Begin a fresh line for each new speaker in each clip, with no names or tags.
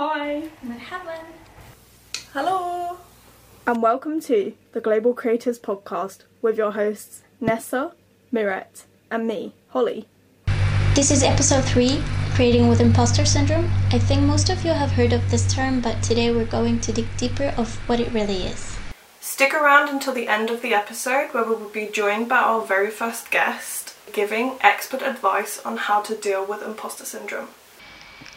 Hi.
Marhaban.
Hello. And welcome to the Global Creators Podcast with your hosts Nessa, Mirette, and me, Holly.
This is episode 3 Creating with Imposter Syndrome. I think most of you have heard of this term, but today we're going to dig deeper of what it really is.
Stick around until the end of the episode where we will be joined by our very first guest giving expert advice on how to deal with imposter syndrome.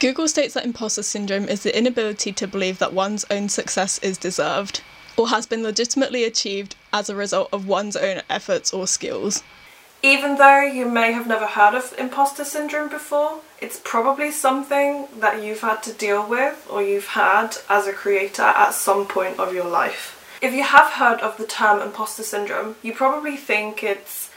Google states that imposter syndrome is the inability to believe that one's own success is deserved or has been legitimately achieved as a result of one's own efforts or skills.
Even though you may have never heard of imposter syndrome before, it's probably something that you've had to deal with or you've had as a creator at some point of your life. If you have heard of the term imposter syndrome, you probably think it's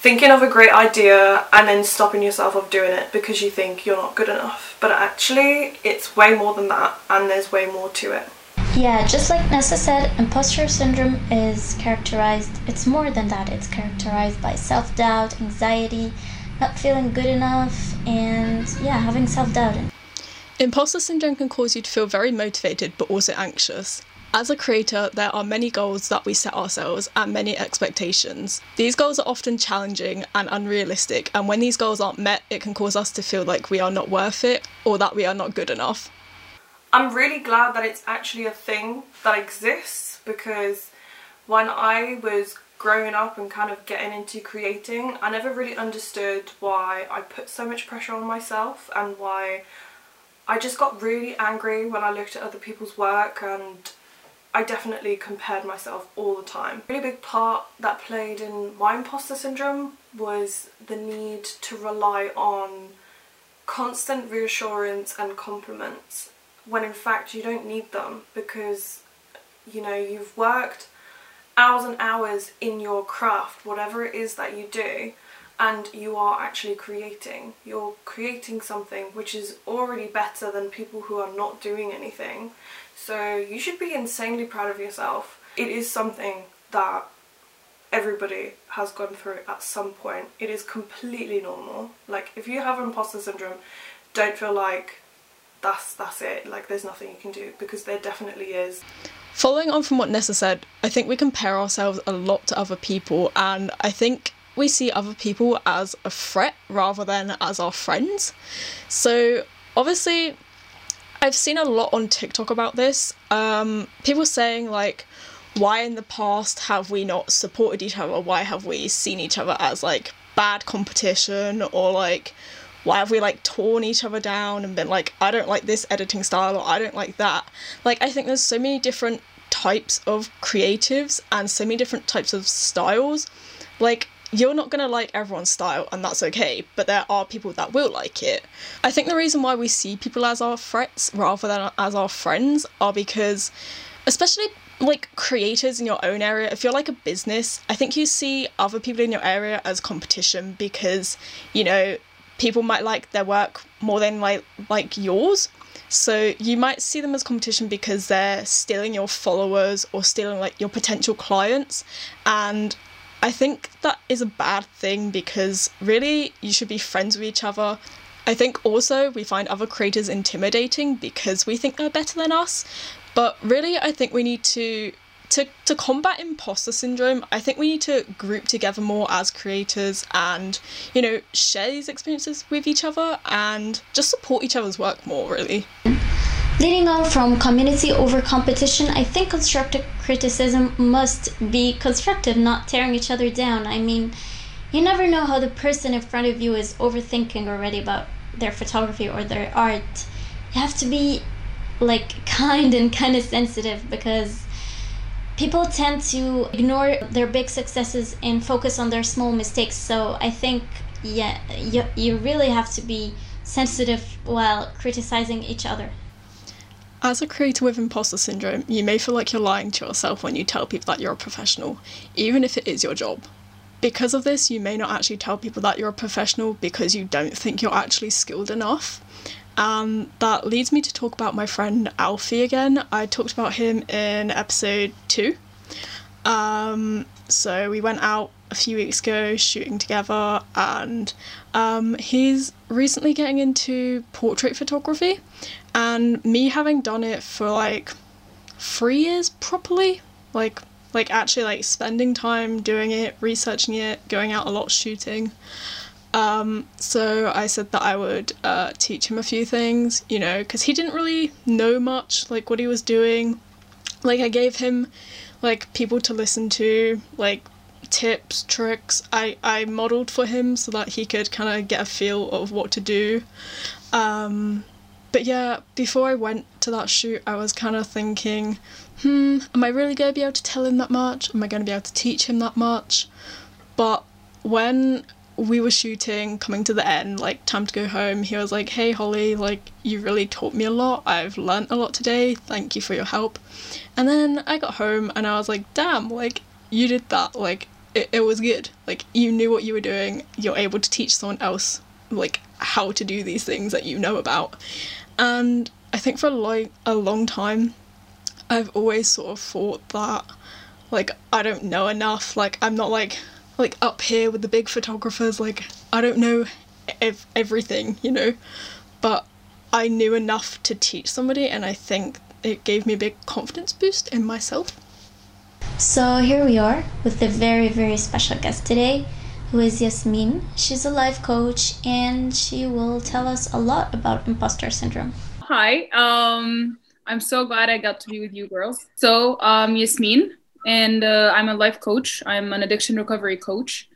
thinking of a great idea and then stopping yourself of doing it because you think you're not good enough. But actually, it's way more than that and there's way more to it.
Yeah, just like Nessa said, imposter syndrome is characterized, it's more than that. It's characterized by self doubt, anxiety, not feeling good enough, and yeah, having self doubt.
Imposter syndrome can cause you to feel very motivated but also anxious. As a creator, there are many goals that we set ourselves and many expectations. These goals are often challenging and unrealistic, and when these goals aren't met, it can cause us to feel like we are not worth it or that we are not good enough.
I'm really glad that it's actually a thing that exists because when I was growing up and kind of getting into creating, I never really understood why I put so much pressure on myself and why I just got really angry when I looked at other people's work and I definitely compared myself all the time. A really big part that played in my imposter syndrome was the need to rely on constant reassurance and compliments when in fact you don't need them because you know you've worked hours and hours in your craft whatever it is that you do and you are actually creating you're creating something which is already better than people who are not doing anything so you should be insanely proud of yourself. It is something that everybody has gone through at some point. It is completely normal. Like if you have imposter syndrome don't feel like that's that's it. Like there's nothing you can do because there definitely is.
Following on from what Nessa said, I think we compare ourselves a lot to other people, and I think we see other people as a threat rather than as our friends. So, obviously, I've seen a lot on TikTok about this. Um, people saying, like, why in the past have we not supported each other? Why have we seen each other as, like, bad competition or, like, why have we like torn each other down and been like i don't like this editing style or i don't like that like i think there's so many different types of creatives and so many different types of styles like you're not going to like everyone's style and that's okay but there are people that will like it. I think the reason why we see people as our threats rather than as our friends are because especially like creators in your own area if you're like a business i think you see other people in your area as competition because you know people might like their work more than like like yours. So you might see them as competition because they're stealing your followers or stealing like your potential clients and I think that is a bad thing because really you should be friends with each other. I think also we find other creators intimidating because we think they're better than us. But really I think we need to to, to combat imposter syndrome, I think we need to group together more as creators and, you know, share these experiences with each other and just support each other's work more, really.
Leading on from community over competition, I think constructive criticism must be constructive, not tearing each other down. I mean, you never know how the person in front of you is overthinking already about their photography or their art. You have to be like kind and kind of sensitive because people tend to ignore their big successes and focus on their small mistakes. So I think, yeah, you, you really have to be sensitive while criticizing each other.
As a creator with imposter syndrome, you may feel like you're lying to yourself when you tell people that you're a professional, even if it is your job. Because of this, you may not actually tell people that you're a professional because you don't think you're actually skilled enough. Um, that leads me to talk about my friend Alfie again. I talked about him in episode two. Um, so we went out a few weeks ago shooting together, and um, he's recently getting into portrait photography. And me having done it for like three years properly, like like actually like spending time doing it, researching it, going out a lot shooting. Um, so I said that I would uh, teach him a few things, you know, because he didn't really know much, like what he was doing. Like I gave him like people to listen to, like tips, tricks. I I modeled for him so that he could kind of get a feel of what to do. Um, but yeah, before I went to that shoot, I was kind of thinking, hmm, am I really going to be able to tell him that much? Am I going to be able to teach him that much? But when we were shooting, coming to the end, like time to go home, he was like, Hey Holly, like you really taught me a lot. I've learnt a lot today. Thank you for your help. And then I got home and I was like, damn, like you did that. Like it, it was good. Like you knew what you were doing. You're able to teach someone else like how to do these things that you know about. And I think for like a long time I've always sort of thought that like I don't know enough. Like I'm not like like up here with the big photographers like i don't know ev- everything you know but i knew enough to teach somebody and i think it gave me a big confidence boost in myself
so here we are with a very very special guest today who is Yasmine. She's a life coach and she will tell us a lot about imposter syndrome.
Hi, um, I'm so glad I got to be with you girls. So, um, Yasmine, and uh, I'm a life coach. I'm an addiction recovery coach,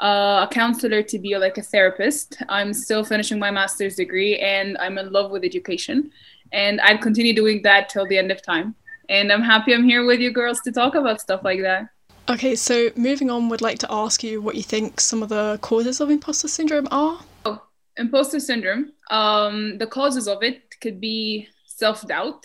uh, a counselor to be like a therapist. I'm still finishing my master's degree, and I'm in love with education, and I'd continue doing that till the end of time. And I'm happy I'm here with you girls to talk about stuff like that.
Okay, so moving on, would like to ask you what you think some of the causes of imposter syndrome are.
Oh, imposter syndrome. Um, the causes of it could be self doubt.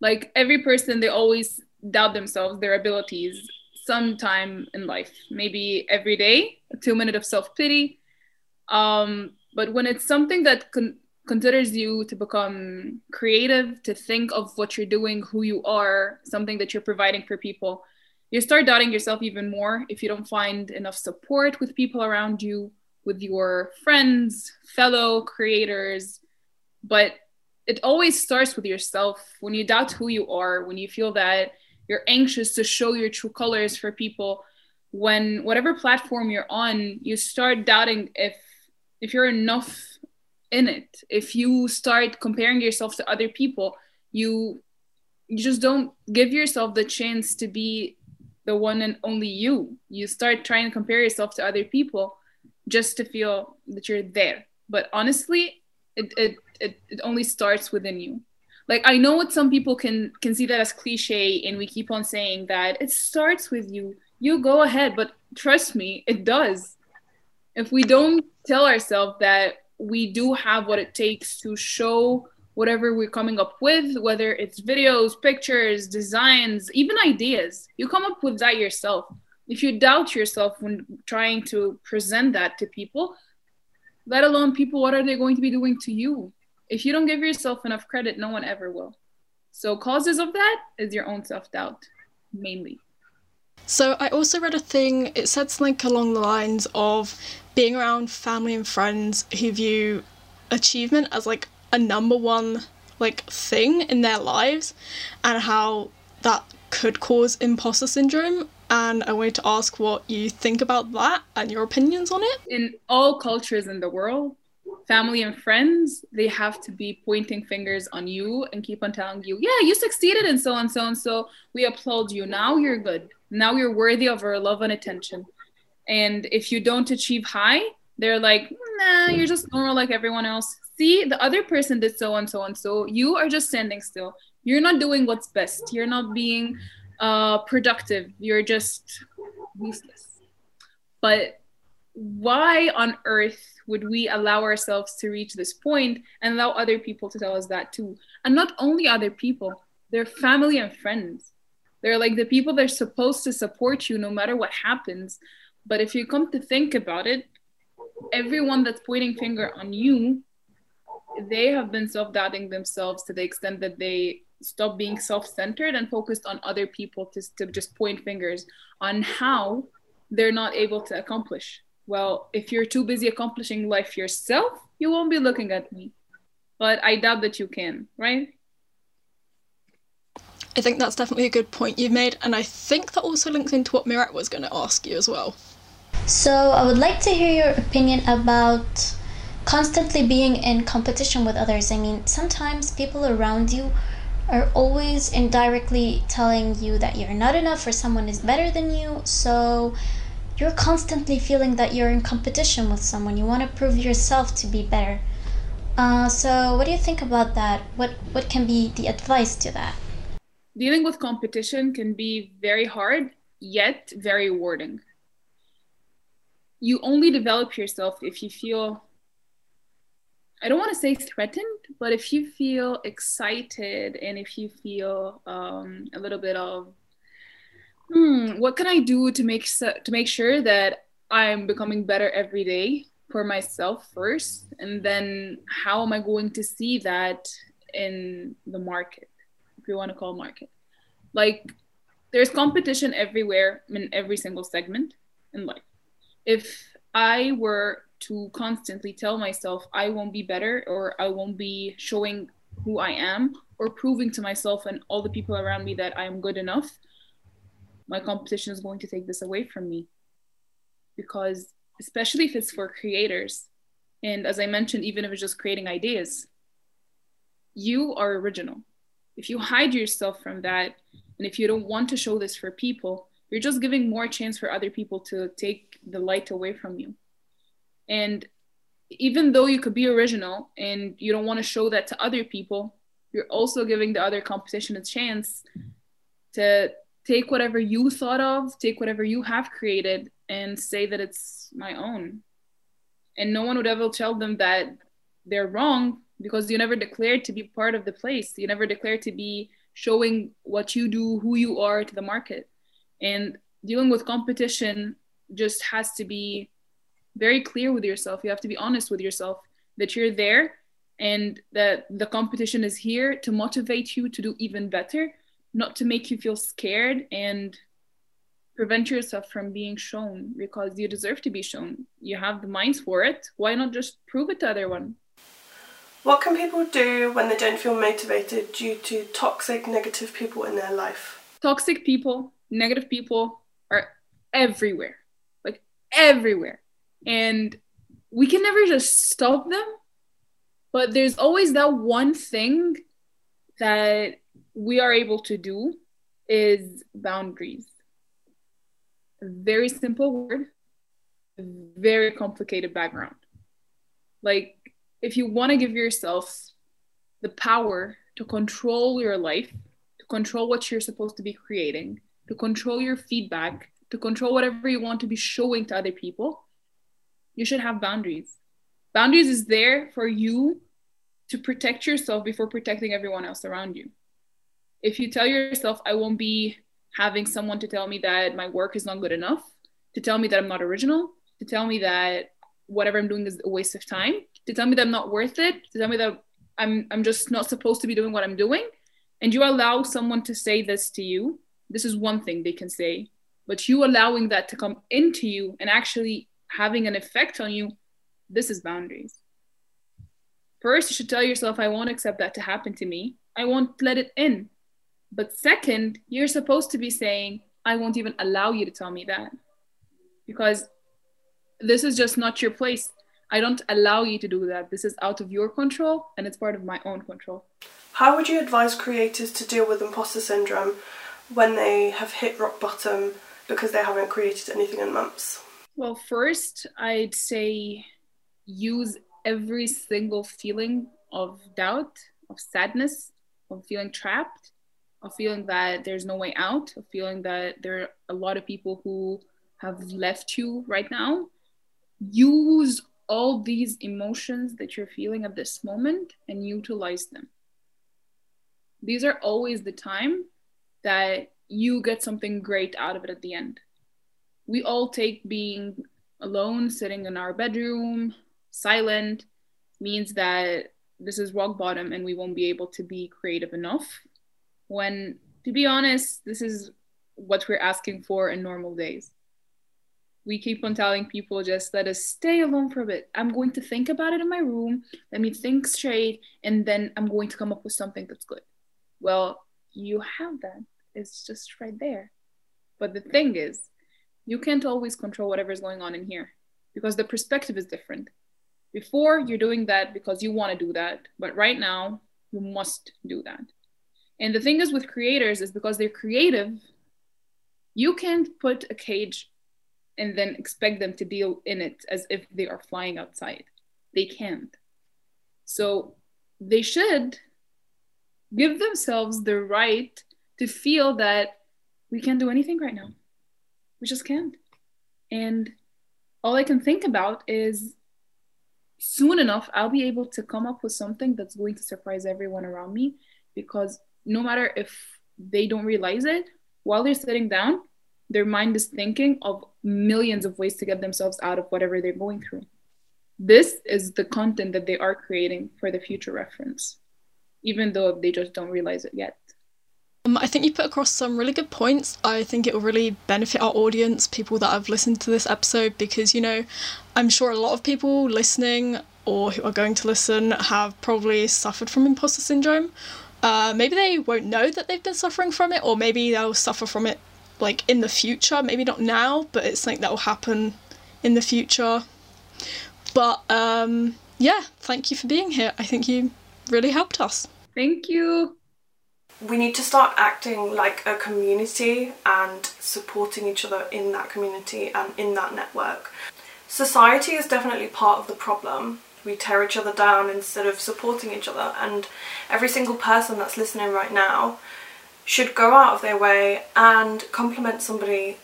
Like every person, they always doubt themselves, their abilities sometime in life, maybe every day, a two minute of self pity. Um, but when it's something that con- considers you to become creative, to think of what you're doing, who you are, something that you're providing for people, you start doubting yourself even more if you don't find enough support with people around you, with your friends, fellow creators. But it always starts with yourself. When you doubt who you are, when you feel that you're anxious to show your true colors for people when whatever platform you're on you start doubting if if you're enough in it. If you start comparing yourself to other people you you just don't give yourself the chance to be the one and only you. You start trying to compare yourself to other people just to feel that you're there. But honestly it it it, it only starts within you. Like i know what some people can can see that as cliche and we keep on saying that it starts with you. You go ahead but trust me it does. If we don't tell ourselves that we do have what it takes to show whatever we're coming up with whether it's videos pictures designs even ideas you come up with that yourself if you doubt yourself when trying to present that to people let alone people what are they going to be doing to you if you don't give yourself enough credit, no one ever will. So, causes of that is your own self doubt, mainly.
So, I also read a thing, it said something along the lines of being around family and friends who view achievement as like a number one like thing in their lives and how that could cause imposter syndrome and I wanted to ask what you think about that and your opinions on it.
In all cultures in the world, family and friends, they have to be pointing fingers on you and keep on telling you, yeah, you succeeded and so and so and so. We applaud you. Now you're good. Now you're worthy of our love and attention. And if you don't achieve high, they're like, nah, you're just normal like everyone else. See, the other person did so and so and so. You are just standing still. You're not doing what's best. You're not being uh, productive. You're just useless. But why on earth would we allow ourselves to reach this point and allow other people to tell us that too? And not only other people, their family and friends. They're like the people that are supposed to support you no matter what happens. But if you come to think about it, everyone that's pointing finger on you, they have been self-doubting themselves to the extent that they stop being self-centered and focused on other people to, to just point fingers on how they're not able to accomplish. Well, if you're too busy accomplishing life yourself, you won't be looking at me. But I doubt that you can, right?
I think that's definitely a good point you've made, and I think that also links into what Mirette was going to ask you as well.
So, I would like to hear your opinion about constantly being in competition with others. I mean, sometimes people around you are always indirectly telling you that you're not enough or someone is better than you. So, you're constantly feeling that you're in competition with someone. You want to prove yourself to be better. Uh, so, what do you think about that? What what can be the advice to that?
dealing with competition can be very hard, yet very rewarding. You only develop yourself if you feel, I don't want to say threatened, but if you feel excited and if you feel um, a little bit of, hmm, what can I do to make to make sure that I'm becoming better every day for myself first, and then how am I going to see that in the market? if you want to call market. Like there's competition everywhere in every single segment in life. If I were to constantly tell myself I won't be better or I won't be showing who I am or proving to myself and all the people around me that I am good enough, my competition is going to take this away from me. Because, especially if it's for creators, and as I mentioned, even if it's just creating ideas, you are original if you hide yourself from that and if you don't want to show this for people you're just giving more chance for other people to take the light away from you and even though you could be original and you don't want to show that to other people you're also giving the other competition a chance to take whatever you thought of take whatever you have created and say that it's my own and no one would ever tell them that they're wrong because you never declared to be part of the place. You never declared to be showing what you do, who you are to the market. And dealing with competition just has to be very clear with yourself. You have to be honest with yourself that you're there and that the competition is here to motivate you to do even better, not to make you feel scared and prevent yourself from being shown because you deserve to be shown. You have the minds for it. Why not just prove it to everyone?
What can people do when they don't feel motivated due to toxic, negative people in their life?
Toxic people, negative people are everywhere, like everywhere. And we can never just stop them, but there's always that one thing that we are able to do is boundaries. Very simple word, very complicated background. Like if you want to give yourself the power to control your life, to control what you're supposed to be creating, to control your feedback, to control whatever you want to be showing to other people, you should have boundaries. Boundaries is there for you to protect yourself before protecting everyone else around you. If you tell yourself, I won't be having someone to tell me that my work is not good enough, to tell me that I'm not original, to tell me that whatever I'm doing is a waste of time, to tell me that I'm not worth it, to tell me that I'm I'm just not supposed to be doing what I'm doing, and you allow someone to say this to you, this is one thing they can say. But you allowing that to come into you and actually having an effect on you, this is boundaries. First, you should tell yourself, I won't accept that to happen to me. I won't let it in. But second, you're supposed to be saying, I won't even allow you to tell me that. Because this is just not your place. I don't allow you to do that. This is out of your control and it's part of my own control.
How would you advise creators to deal with imposter syndrome when they have hit rock bottom because they haven't created anything in months?
Well, first, I'd say use every single feeling of doubt, of sadness, of feeling trapped, of feeling that there's no way out, of feeling that there are a lot of people who have left you right now use all these emotions that you're feeling at this moment and utilize them. These are always the time that you get something great out of it at the end. We all take being alone, sitting in our bedroom, silent, means that this is rock bottom and we won't be able to be creative enough. When, to be honest, this is what we're asking for in normal days we keep on telling people just let us stay alone for a bit. I'm going to think about it in my room. Let me think straight, and then I'm going to come up with something that's good. Well, you have that. It's just right there. But the thing is, you can't always control whatever's going on in here because the perspective is different. Before, you're doing that because you want to do that, but right now, you must do that. And the thing is with creators is because they're creative, you can't put a cage and then expect them to deal in it as if they are flying outside. They can't. So they should give themselves the right to feel that we can't do anything right now. We just can't. And all I can think about is soon enough, I'll be able to come up with something that's going to surprise everyone around me because no matter if they don't realize it, while they're sitting down, their mind is thinking of millions of ways to get themselves out of whatever they're going through. This is the content that they are creating for the future reference, even though they just don't realize it yet.
Um, I think you put across some really good points. I think it will really benefit our audience, people that have listened to this episode, because, you know, I'm sure a lot of people listening or who are going to listen have probably suffered from imposter syndrome. Uh, maybe they won't know that they've been suffering from it, or maybe they'll suffer from it like in the future. Maybe not now, but it's something that will happen in the future. But um, yeah, thank you for being here. I think you really helped us.
Thank you.
We need to start acting like a community and supporting each other in that community and in that network. Society is definitely part of the problem. We tear each other down instead of supporting each other, and every single person that's listening right now should go out of their way and compliment somebody,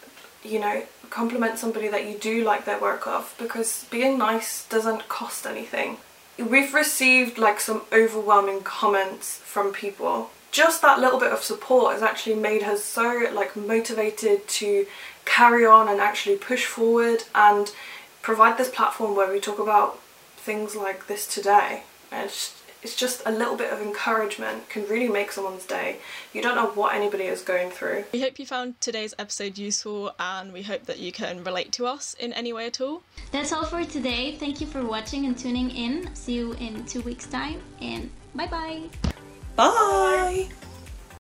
you know, compliment somebody that you do like their work of because being nice doesn't cost anything. We've received like some overwhelming comments from people. Just that little bit of support has actually made her so like motivated to carry on and actually push forward and provide this platform where we talk about things like this today. And it's it's just a little bit of encouragement can really make someone's day. You don't know what anybody is going through.
We hope you found today's episode useful and we hope that you can relate to us in any way at all.
That's all for today. Thank you for watching and tuning in. See you in two weeks' time and bye-bye.
Bye.